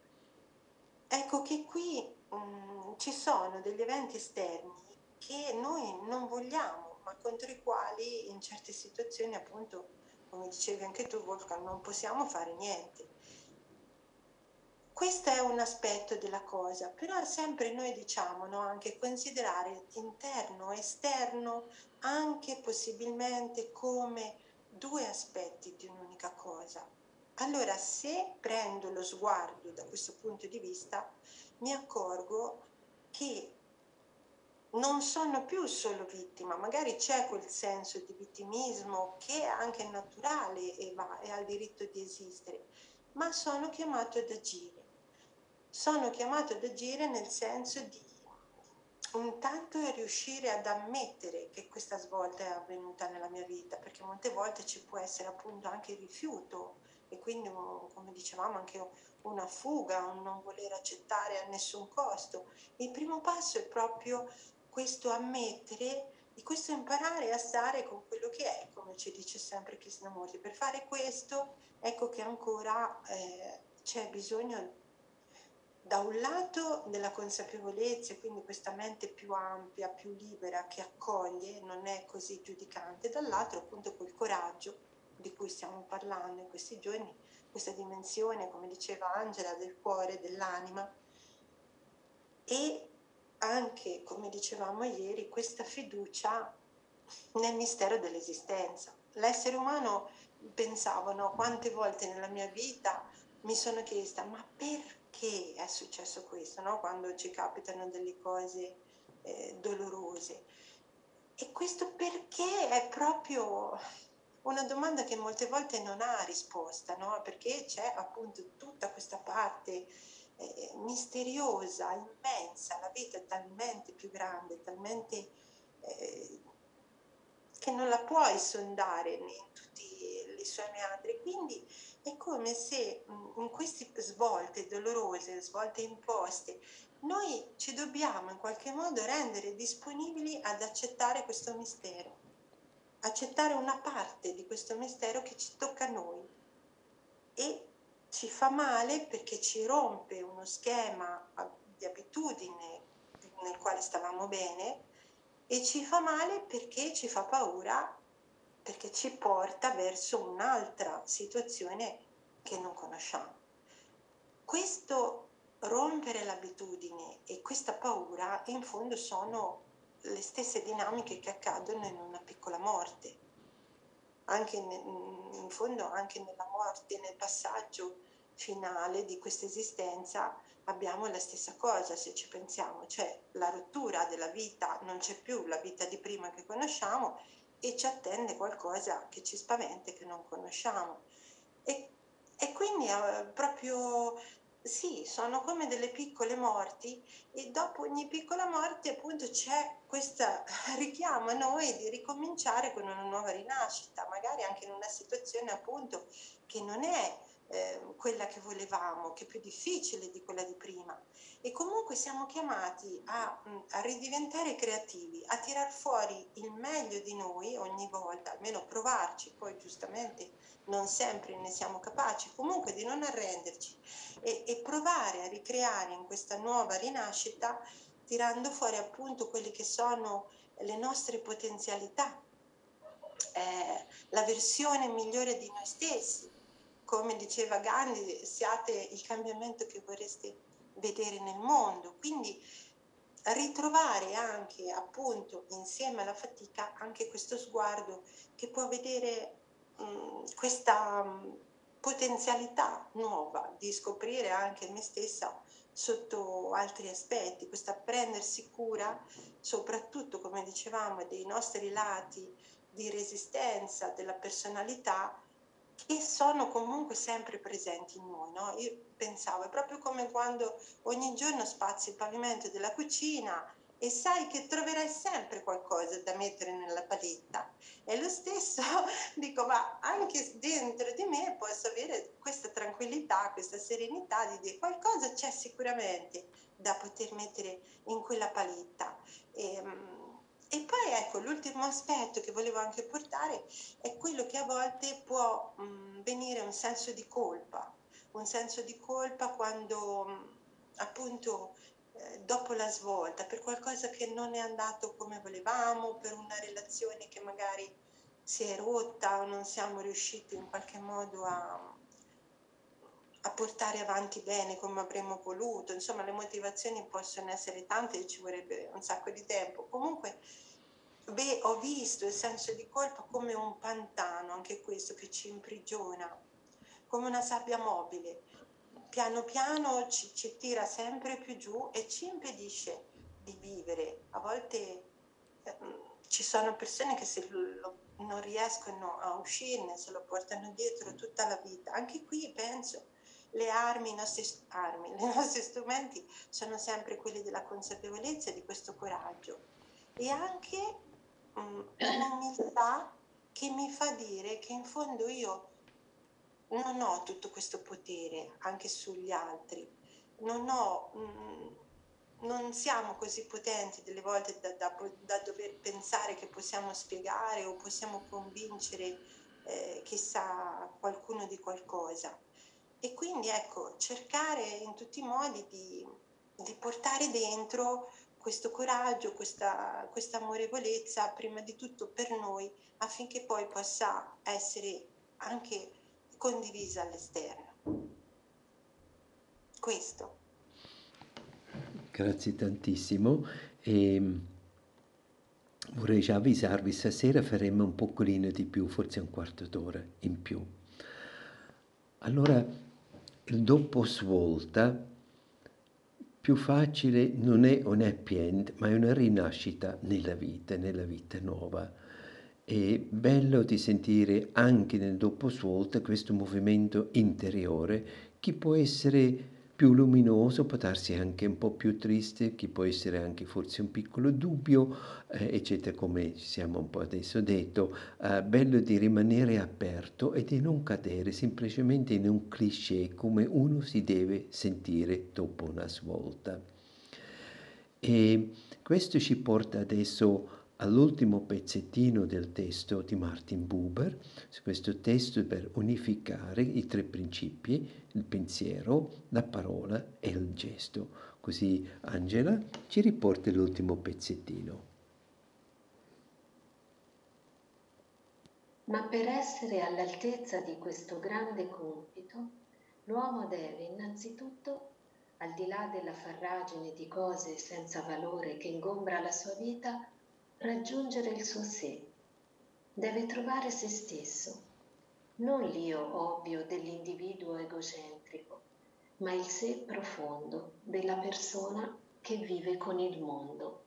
Ecco che qui mh, mm, ci sono degli eventi esterni che noi non vogliamo, ma contro i quali in certe situazioni, appunto, come dicevi anche tu, Wolfgang, non possiamo fare niente. Questo è un aspetto della cosa, però sempre noi diciamo no, anche considerare interno e esterno anche possibilmente come due aspetti di un'unica cosa. Allora, se prendo lo sguardo da questo punto di vista, mi accorgo che non sono più solo vittima, magari c'è quel senso di vittimismo che è anche naturale e, va, e ha il diritto di esistere, ma sono chiamato ad agire sono chiamato ad agire nel senso di intanto riuscire ad ammettere che questa svolta è avvenuta nella mia vita, perché molte volte ci può essere appunto anche il rifiuto e quindi, come dicevamo, anche una fuga, un non voler accettare a nessun costo. Il primo passo è proprio questo ammettere e questo imparare a stare con quello che è, come ci dice sempre Krishnamurti. Per fare questo, ecco che ancora eh, c'è bisogno da un lato della consapevolezza, quindi questa mente più ampia, più libera, che accoglie, non è così giudicante, dall'altro appunto quel coraggio di cui stiamo parlando in questi giorni, questa dimensione, come diceva Angela, del cuore, dell'anima e anche, come dicevamo ieri, questa fiducia nel mistero dell'esistenza. L'essere umano, pensavo, no, quante volte nella mia vita mi sono chiesta, ma perché? Perché è successo questo, no? quando ci capitano delle cose eh, dolorose. E questo perché è proprio una domanda che molte volte non ha risposta, no? perché c'è appunto tutta questa parte eh, misteriosa, immensa, la vita è talmente più grande, talmente eh, che non la puoi sondare in tutti i suoi meandri. Quindi è come se in queste svolte dolorose, svolte imposte, noi ci dobbiamo in qualche modo rendere disponibili ad accettare questo mistero, accettare una parte di questo mistero che ci tocca a noi. E ci fa male perché ci rompe uno schema di abitudine nel quale stavamo bene e ci fa male perché ci fa paura perché ci porta verso un'altra situazione che non conosciamo. Questo rompere l'abitudine e questa paura in fondo sono le stesse dinamiche che accadono in una piccola morte. Anche in fondo anche nella morte, nel passaggio finale di questa esistenza abbiamo la stessa cosa se ci pensiamo, cioè la rottura della vita, non c'è più la vita di prima che conosciamo e ci attende qualcosa che ci spaventa e che non conosciamo. E, e quindi eh, proprio sì, sono come delle piccole morti e dopo ogni piccola morte appunto c'è questo richiamo a noi di ricominciare con una nuova rinascita, magari anche in una situazione appunto che non è eh, quella che volevamo, che è più difficile di quella di prima. E comunque siamo chiamati a, a ridiventare creativi, a tirar fuori il meglio di noi ogni volta, almeno provarci, poi giustamente non sempre ne siamo capaci, comunque di non arrenderci e, e provare a ricreare in questa nuova rinascita, tirando fuori appunto quelle che sono le nostre potenzialità, eh, la versione migliore di noi stessi, come diceva Gandhi, siate il cambiamento che vorreste vedere nel mondo. Quindi ritrovare anche appunto insieme alla fatica anche questo sguardo che può vedere mh, questa mh, potenzialità nuova di scoprire anche me stessa sotto altri aspetti, questa prendersi cura soprattutto come dicevamo dei nostri lati di resistenza della personalità che sono comunque sempre presenti in noi. No? Io pensavo, è proprio come quando ogni giorno spazi il pavimento della cucina e sai che troverai sempre qualcosa da mettere nella paletta. È lo stesso, dico, ma anche dentro di me posso avere questa tranquillità, questa serenità di dire qualcosa c'è sicuramente da poter mettere in quella paletta. E, ehm, e poi ecco, l'ultimo aspetto che volevo anche portare è quello che a volte può mh, venire un senso di colpa, un senso di colpa quando mh, appunto eh, dopo la svolta, per qualcosa che non è andato come volevamo, per una relazione che magari si è rotta o non siamo riusciti in qualche modo a, a portare avanti bene come avremmo voluto. Insomma, le motivazioni possono essere tante e ci vorrebbe un sacco di tempo. Comunque, beh, ho visto il senso di colpa come un pantano, anche questo che ci imprigiona, come una sabbia mobile. Piano piano ci, ci tira sempre più giù e ci impedisce di vivere. A volte eh, ci sono persone che se lo, non riescono a uscirne, se lo portano dietro tutta la vita. Anche qui penso le armi, i nostri, armi, i nostri strumenti sono sempre quelli della consapevolezza e di questo coraggio e anche um, un'umiltà che mi fa dire che in fondo io non ho tutto questo potere anche sugli altri, non ho... Um, non siamo così potenti delle volte da, da, da, dover pensare che possiamo spiegare o possiamo convincere eh, chissà qualcuno di qualcosa. E quindi ecco, cercare in tutti i modi di, di portare dentro questo coraggio, questa, questa amorevolezza, prima di tutto per noi, affinché poi possa essere anche condivisa all'esterno. Questo. Grazie tantissimo. E vorrei già avvisarvi, stasera faremo un pocolino di più, forse un quarto d'ora in più. Allora, dopo svolta più facile non è un happy end, ma è una rinascita nella vita, nella vita nuova. È bello di sentire anche nel dopo svolta questo movimento interiore che può essere più luminoso, può darsi anche un po' più triste, che può essere anche forse un piccolo dubbio, eh, eccetera, come siamo un po' adesso detto, eh, bello di rimanere aperto e di non cadere semplicemente in un cliché come uno si deve sentire dopo una svolta. E questo ci porta adesso all'ultimo pezzettino del testo di Martin Buber, questo testo per unificare i tre principi, il pensiero, la parola e il gesto. Così Angela ci riporta l'ultimo pezzettino. Ma per essere all'altezza di questo grande compito, l'uomo deve innanzitutto, al di là della farragine di cose senza valore che ingombra la sua vita, raggiungere il suo sé. Deve trovare se stesso, non l'io ovvio dell'individuo egocentrico, ma il sé profondo della persona che vive con il mondo.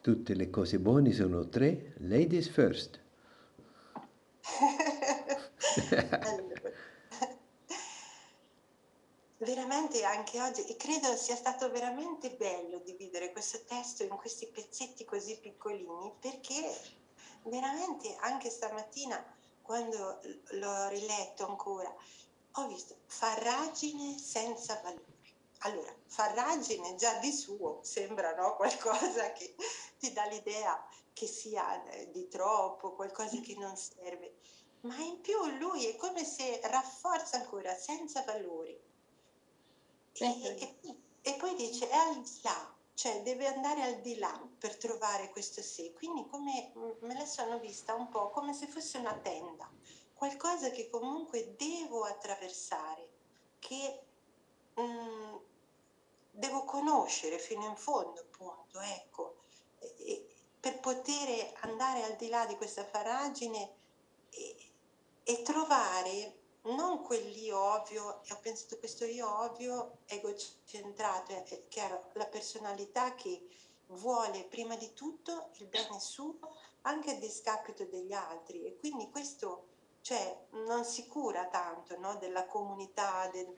Tutte le cose buone sono tre, ladies first. veramente anche oggi, e credo sia stato veramente bello dividere questo testo in questi pezzetti così piccolini, perché veramente anche stamattina, quando l'ho riletto ancora, ho visto farragine senza valore. Allora, farragine già di suo sembra no? qualcosa che ti dà l'idea che sia eh, di troppo, qualcosa che non serve, ma in più lui è come se rafforza ancora senza valori e, e, poi dice è al di là, cioè deve andare al di là per trovare questo sé. Quindi come me la sono vista un po' come se fosse una tenda, qualcosa che comunque devo attraversare, che mh, mm, devo conoscere fino in fondo, appunto, ecco, e, e, per poter andare al di là di questa faragine e, e trovare non quell'io ovvio, e ho pensato questo io ovvio egocentrato, che è la personalità che vuole prima di tutto il bene suo anche a discapito degli altri. E quindi questo cioè, non si cura tanto no, della comunità, del,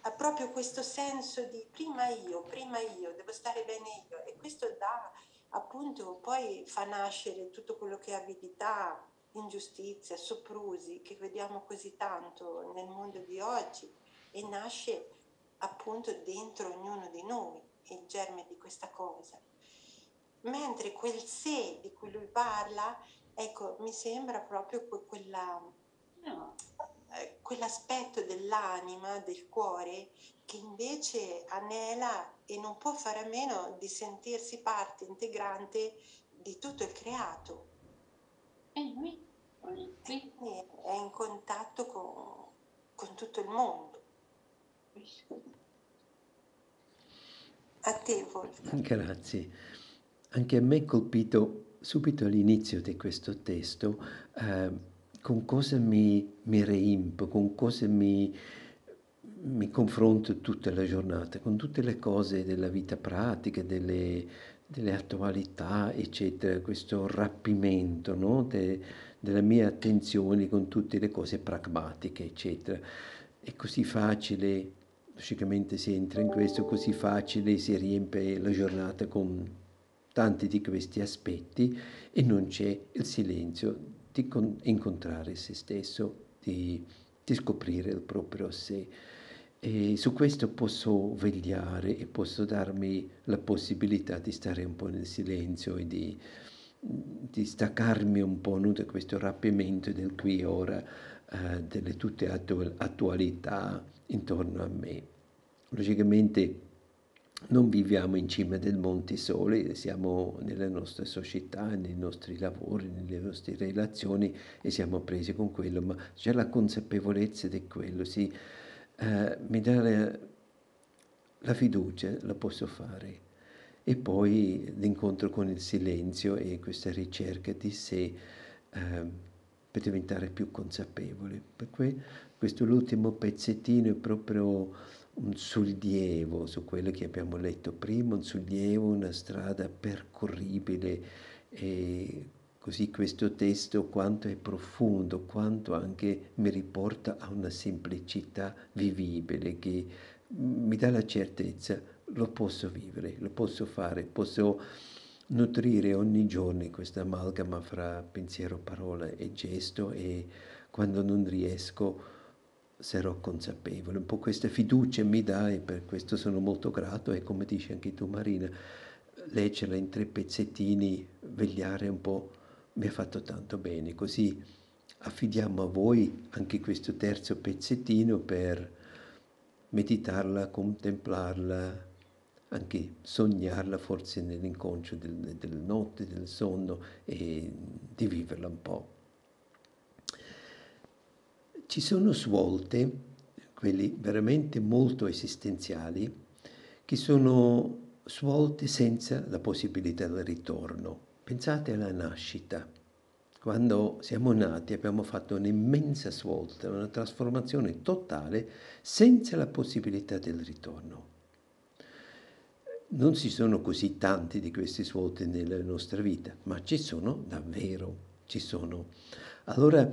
ha proprio questo senso di prima io, prima io, devo stare bene io. E questo dà appunto poi fa nascere tutto quello che è avidità, ingiustizia, soprusi che vediamo così tanto nel mondo di oggi e nasce appunto dentro ognuno di noi il germe di questa cosa. Mentre quel sé di cui lui parla, ecco, mi sembra proprio quella, no. eh, quell'aspetto dell'anima, del cuore, che invece anela e non può fare a meno di sentirsi parte integrante di tutto il creato. E lui quindi è in contatto con, con tutto il mondo. A te, Wolfgang. Grazie. Anche a me è colpito subito all'inizio di questo testo eh, con cosa mi, mi reimpo, con cosa mi, mi confronto tutta la giornata, con tutte le cose della vita pratica, delle, delle attualità, eccetera, questo rappimento no? De, della mia attenzione con tutte le cose pragmatiche, eccetera. È così facile logicamente si entra in questo così facile, si riempie la giornata con tanti di questi aspetti e non c'è il silenzio di incontrare se stesso, di, di scoprire il proprio sé. E su questo posso vegliare e posso darmi la possibilità di stare un po' nel silenzio e di, di staccarmi un po' no, da questo rapimento del qui e ora, eh, delle tutte attu- attualità intorno a me. Logicamente non viviamo in cima del monte sole, siamo nella nostra società, nei nostri lavori, nelle nostre relazioni e siamo presi con quello, ma c'è la consapevolezza di quello, sì, eh, mi dà la, fiducia, la posso fare. E poi l'incontro con il silenzio e questa ricerca di sé eh, per diventare più consapevole. Per cui questo l'ultimo pezzettino è proprio un sollievo su quello che abbiamo letto prima, un sollievo, una strada percorribile e così questo testo quanto è profondo, quanto anche mi riporta a una semplicità vivibile che mi dà la certezza, lo posso vivere, lo posso fare, posso nutrire ogni giorno questa amalgama fra pensiero, parola e gesto e quando non riesco sarò consapevole. Un po' questa fiducia mi dà e per questo sono molto grato e come dici anche tu Marina, leggerla in tre pezzettini, vegliare un po', mi ha fatto tanto bene. Così affidiamo a voi anche questo terzo pezzettino per meditarla, contemplarla, anche sognarla forse nell'inconscio del, della notte, del sonno e di viverla un po'. Ci sono svolte, quelli veramente molto esistenziali, che sono svolte senza la possibilità del ritorno. Pensate alla nascita. Quando siamo nati abbiamo fatto un'immensa svolta, una trasformazione totale senza la possibilità del ritorno. Non ci sono così tanti di queste svolte nella nostra vita, ma ci sono davvero, ci sono. Allora,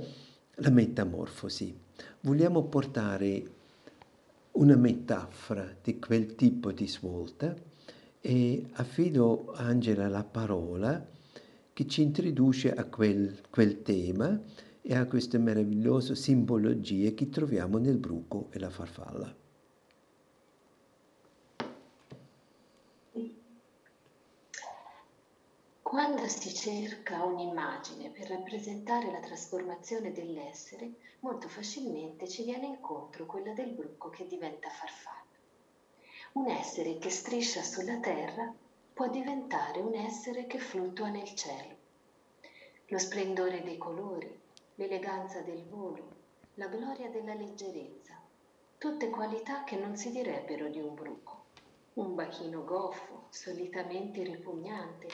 la metamorfosi. Vogliamo portare una metafora di quel tipo di svolta e affido a Angela la parola che ci introduce a quel, quel tema e a queste meravigliose simbologie che troviamo nel bruco e la farfalla. Quando si cerca un'immagine per rappresentare la trasformazione dell'essere, molto facilmente ci viene incontro quella del bruco che diventa farfalla. Un essere che striscia sulla terra può diventare un essere che fluttua nel cielo. Lo splendore dei colori, l'eleganza del volo, la gloria della leggerezza, tutte qualità che non si direbbero di un bruco. Un bachino goffo, solitamente ripugnante,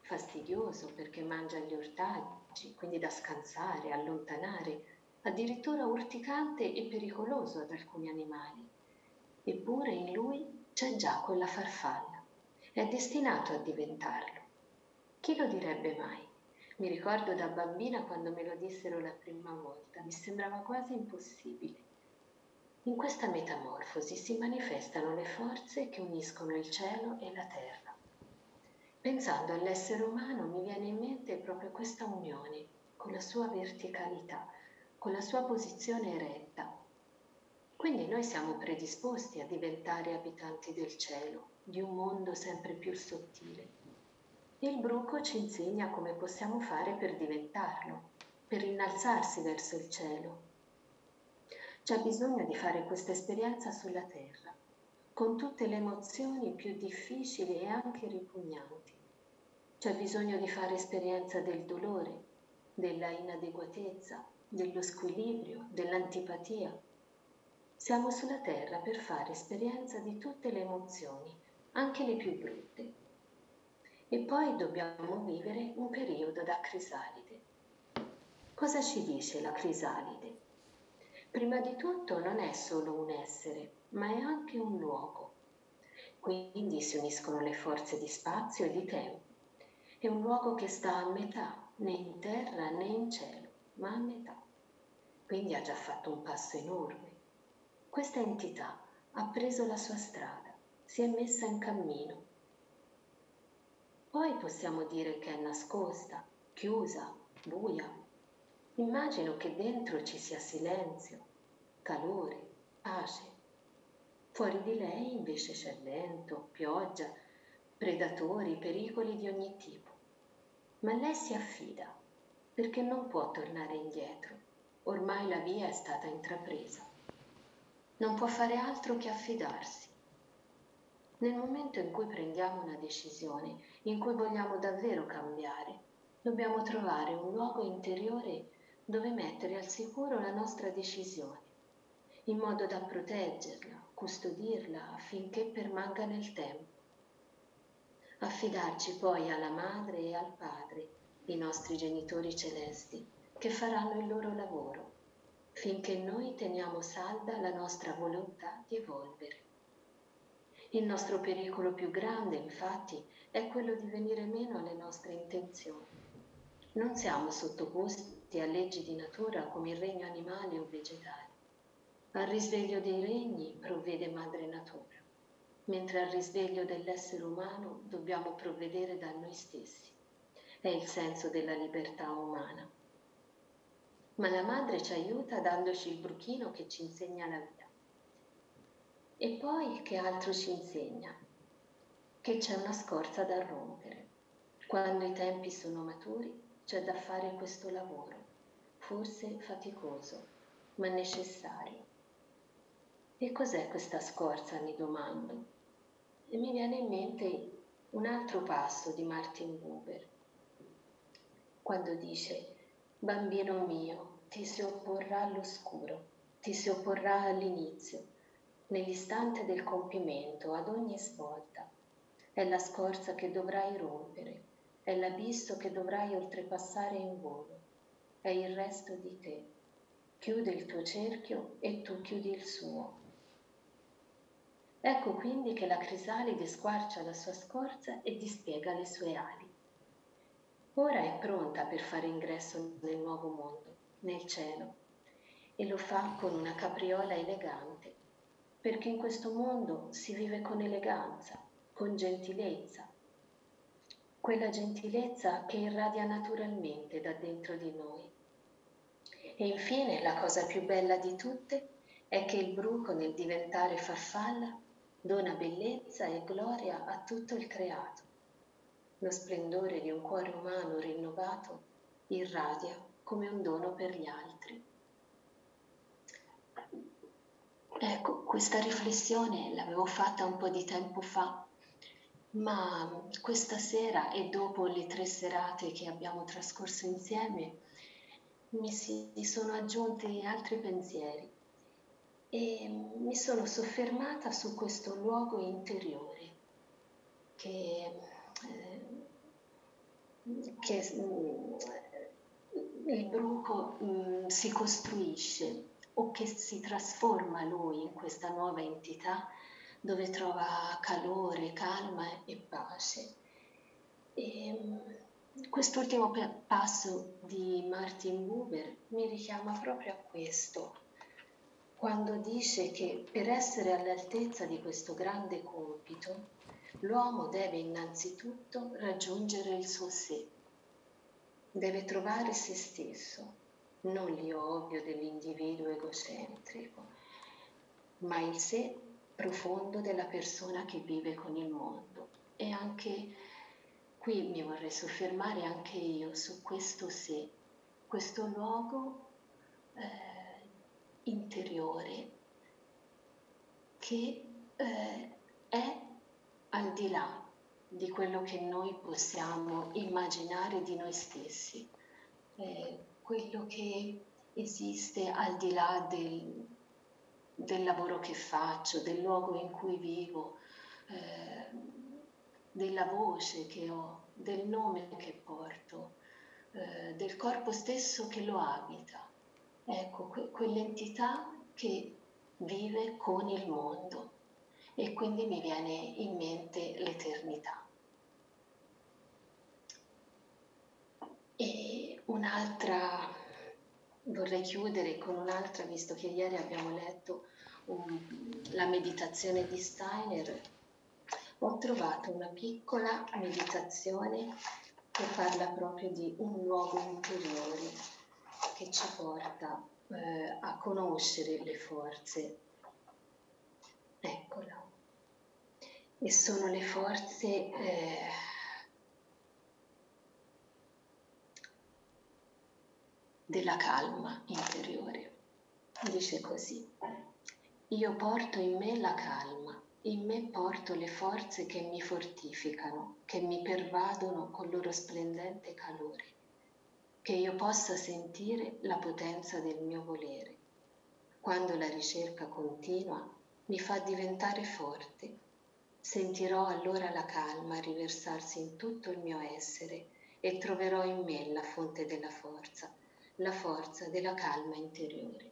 fastidioso perché mangia gli ortaggi, quindi da scansare, allontanare, addirittura urticante e pericoloso ad alcuni animali. Eppure in lui c'è già quella farfalla, è destinato a diventarlo. Chi lo direbbe mai? Mi ricordo da bambina quando me lo dissero la prima volta, mi sembrava quasi impossibile. In questa metamorfosi si manifestano le forze che uniscono il cielo e la terra Pensando all'essere umano mi viene in mente proprio questa unione con la sua verticalità, con la sua posizione eretta. Quindi noi siamo predisposti a diventare abitanti del cielo, di un mondo sempre più sottile. Il bruco ci insegna come possiamo fare per diventarlo, per innalzarsi verso il cielo. C'è bisogno di fare questa esperienza sulla terra, con tutte le emozioni più difficili e anche ripugnanti c'è bisogno di fare esperienza del dolore, della inadeguatezza, dello squilibrio, dell'antipatia. Siamo sulla terra per fare esperienza di tutte le emozioni, anche le più brutte. E poi dobbiamo vivere un periodo da crisalide. Cosa ci dice la crisalide? Prima di tutto non è solo un essere, ma è anche un luogo. Quindi si uniscono le forze di spazio e di tempo. È un luogo che sta a metà, né in terra né in cielo, ma a metà. Quindi ha già fatto un passo enorme. Questa entità ha preso la sua strada, si è messa in cammino. Poi possiamo dire che è nascosta, chiusa, buia. Immagino che dentro ci sia silenzio, calore, pace. Fuori di lei invece c'è vento, pioggia, predatori, pericoli di ogni tipo. Ma lei si affida perché non può tornare indietro. Ormai la via è stata intrapresa. Non può fare altro che affidarsi. Nel momento in cui prendiamo una decisione, in cui vogliamo davvero cambiare, dobbiamo trovare un luogo interiore dove mettere al sicuro la nostra decisione, in modo da proteggerla, custodirla affinché permanga nel tempo. Affidarci poi alla madre e al padre, i nostri genitori celesti, che faranno il loro lavoro, finché noi teniamo salda la nostra volontà di evolvere. Il nostro pericolo più grande, infatti, è quello di venire meno alle nostre intenzioni. Non siamo sottoposti a leggi di natura come il regno animale o vegetale. Al risveglio dei regni provvede madre natura, mentre al risveglio dell'essere umano dobbiamo provvedere da noi stessi. È il senso della libertà umana. Ma la madre ci aiuta dandoci il bruchino che ci insegna la vita. E poi che altro ci insegna? Che c'è una scorza da rompere. Quando i tempi sono maturi c'è da fare questo lavoro, forse faticoso, ma necessario. E cos'è questa scorza, mi domando? E mi viene in mente un altro passo di Martin Buber, quando dice, bambino mio, ti si opporrà all'oscuro, ti si opporrà all'inizio, nell'istante del compimento, ad ogni svolta. È la scorza che dovrai rompere, è l'abisso che dovrai oltrepassare in volo, è il resto di te. Chiude il tuo cerchio e tu chiudi il suo. Ecco quindi che la crisalide squarcia la sua scorza e dispiega le sue ali. Ora è pronta per fare ingresso nel nuovo mondo, nel cielo, e lo fa con una capriola elegante, perché in questo mondo si vive con eleganza, con gentilezza, quella gentilezza che irradia naturalmente da dentro di noi. E infine la cosa più bella di tutte è che il bruco nel diventare farfalla dona bellezza e gloria a tutto il creato. Lo splendore di un cuore umano rinnovato irradia come un dono per gli altri. Ecco, questa riflessione l'avevo fatta un po' di tempo fa, ma questa sera e dopo le tre serate che abbiamo trascorso insieme mi si sono aggiunti altri pensieri e mi sono soffermata su questo luogo interiore che, eh, che mm, il bruco mh, mm, si costruisce o che si trasforma lui in questa nuova entità dove trova calore, calma e pace. E, mm, quest'ultimo passo di Martin Buber mi richiama proprio a questo, quando dice che per essere all'altezza di questo grande compito, l'uomo deve innanzitutto raggiungere il suo sé, deve trovare se stesso, l'io ovvio dell'individuo egocentrico, ma il sé profondo della persona che vive con il mondo. E anche qui mi vorrei soffermare anche io su questo sé, questo luogo. Eh, interiore che eh, è al di là di quello che noi possiamo immaginare di noi stessi. eh, quello che esiste al di là del, del, lavoro che faccio, del luogo in cui vivo, eh, della voce che ho, del nome che porto, eh, del corpo stesso che lo abita. Ecco, que- quell'entità che vive con il mondo e quindi mi viene in mente l'eternità. E un'altra, vorrei chiudere con un'altra, visto che ieri abbiamo letto un, la meditazione di Steiner, ho trovato una piccola meditazione che parla proprio di un luogo interiore che ci porta eh, a conoscere le forze. Eccola. E sono le forze eh, della calma interiore. Dice così, io porto in me la calma, in me porto le forze che mi fortificano, che mi pervadono con loro splendente calore che io possa sentire la potenza del mio volere. Quando la ricerca continua mi fa diventare forte, sentirò allora la calma riversarsi in tutto il mio essere e troverò in me la fonte della forza, la forza della calma interiore.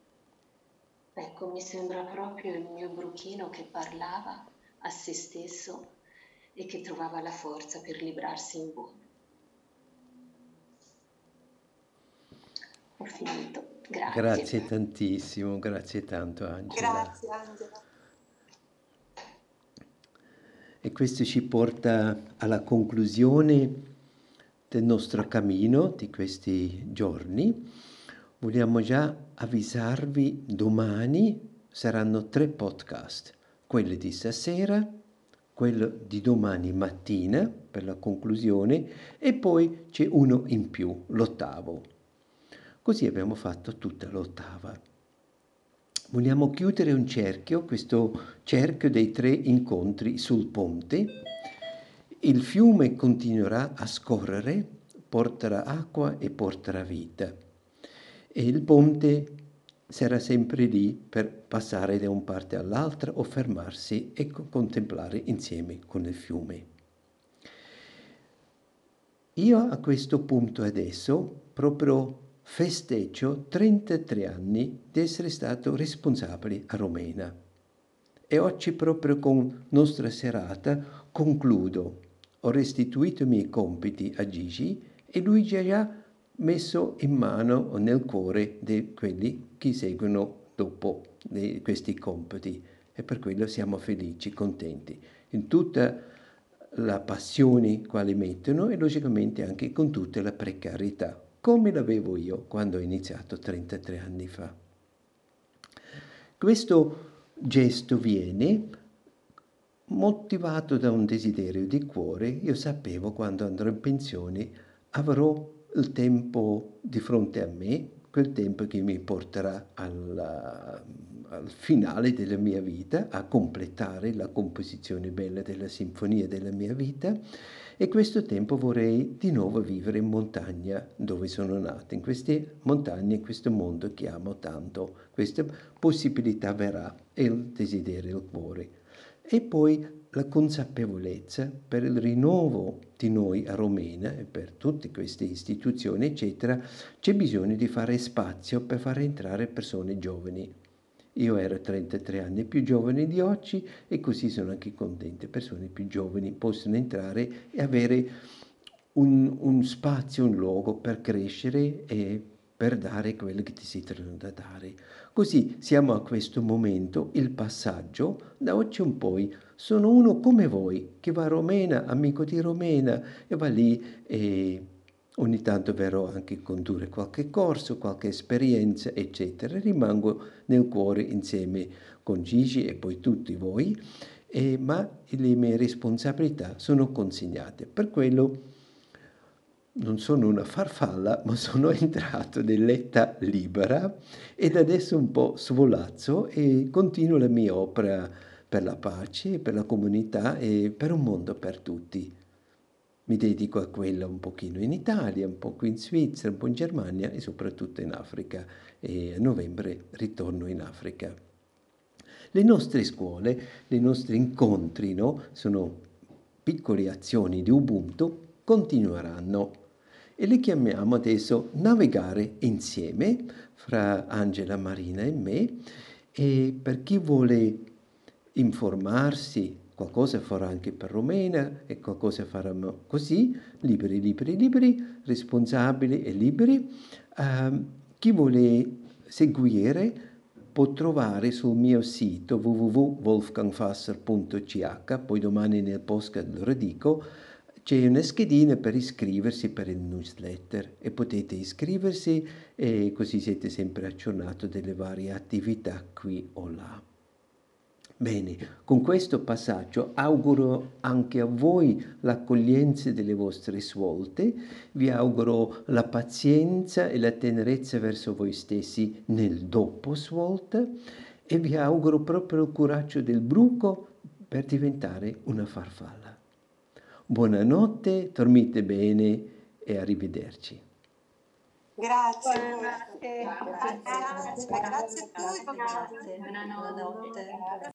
Ecco, mi sembra proprio il mio bruchino che parlava a se stesso e che trovava la forza per librarsi in volo. Ho finito. Grazie. Grazie tantissimo, grazie tanto Angela. Grazie Angela. E questo ci porta alla conclusione del nostro cammino di questi giorni. Vogliamo già avvisarvi, domani saranno tre podcast, quello di stasera, quello di domani mattina per la conclusione e poi c'è uno in più, l'ottavo. Così abbiamo fatto tutta l'ottava. Vogliamo chiudere un cerchio, questo cerchio dei tre incontri sul ponte. Il fiume continuerà a scorrere, porterà acqua e porterà vita. E il ponte sarà sempre lì per passare da una parte all'altra o fermarsi e contemplare insieme con il fiume. Io a questo punto adesso proprio festeggio 33 anni di essere stato responsabile a Romena. E oggi proprio con nostra serata concludo. Ho restituito i miei compiti a Gigi e lui ci ha già messo in mano nel cuore di quelli che seguono dopo questi compiti e per quello siamo felici, contenti. In tutta la passione quale mettono e logicamente anche con tutta la precarietà come l'avevo io quando ho iniziato 33 anni fa. Questo gesto viene motivato da un desiderio di cuore. Io sapevo quando andrò in pensione avrò il tempo di fronte a me, quel tempo che mi porterà alla, al finale della mia vita, a completare la composizione bella della sinfonia della mia vita e questo tempo vorrei di nuovo vivere in montagna dove sono nato, in queste montagne, in questo mondo che amo tanto. Questa possibilità verrà e il desiderio del cuore. E poi la consapevolezza per il rinnovo di noi a Romena e per tutte queste istituzioni, eccetera, c'è bisogno di fare spazio per far entrare persone giovani io ero 33 anni più giovane di oggi e così sono anche contente. Persone più giovani possono entrare e avere un, un spazio, un luogo per crescere e per dare quello che ti si trovano da dare. Così siamo a questo momento, il passaggio, da oggi in poi sono uno come voi, che va a Romena, amico di Romena, e va lì e Ogni tanto verrò anche a condurre qualche corso, qualche esperienza, eccetera. Rimango nel cuore insieme con Gigi e poi tutti voi, eh, ma le mie responsabilità sono consegnate. Per quello non sono una farfalla, ma sono entrato nell'etta libera ed adesso un po' svolazzo e continuo la mia opera per la pace, per la comunità e per un mondo per tutti. mi dedico a quella un pochino in Italia, un po' in Svizzera, un po' in Germania e soprattutto in Africa. E a novembre ritorno in Africa. Le nostre scuole, i nostri incontri, no? sono piccole azioni di Ubuntu, continueranno e le chiamiamo adesso navigare insieme fra Angela, Marina e me e per chi vuole informarsi qualcosa farà anche per Romena e qualcosa faremo così, liberi, liberi, liberi, responsabili e liberi. Uh, chi vuole seguire può trovare sul mio sito www.wolfgangfasser.ch, poi domani nel post lo ridico, c'è una schedina per iscriversi per il newsletter e potete iscriversi e così siete sempre aggiornati delle varie attività qui o là. Bene, con questo passaggio auguro anche a voi l'accoglienza delle vostre svolte, vi auguro la pazienza e la tenerezza verso voi stessi nel dopo svolta e vi auguro proprio il coraggio del bruco per diventare una farfalla. Buonanotte, dormite bene e arrivederci. Grazie. Buonanotte. Grazie, grazie, grazie a tutti. Buonanotte.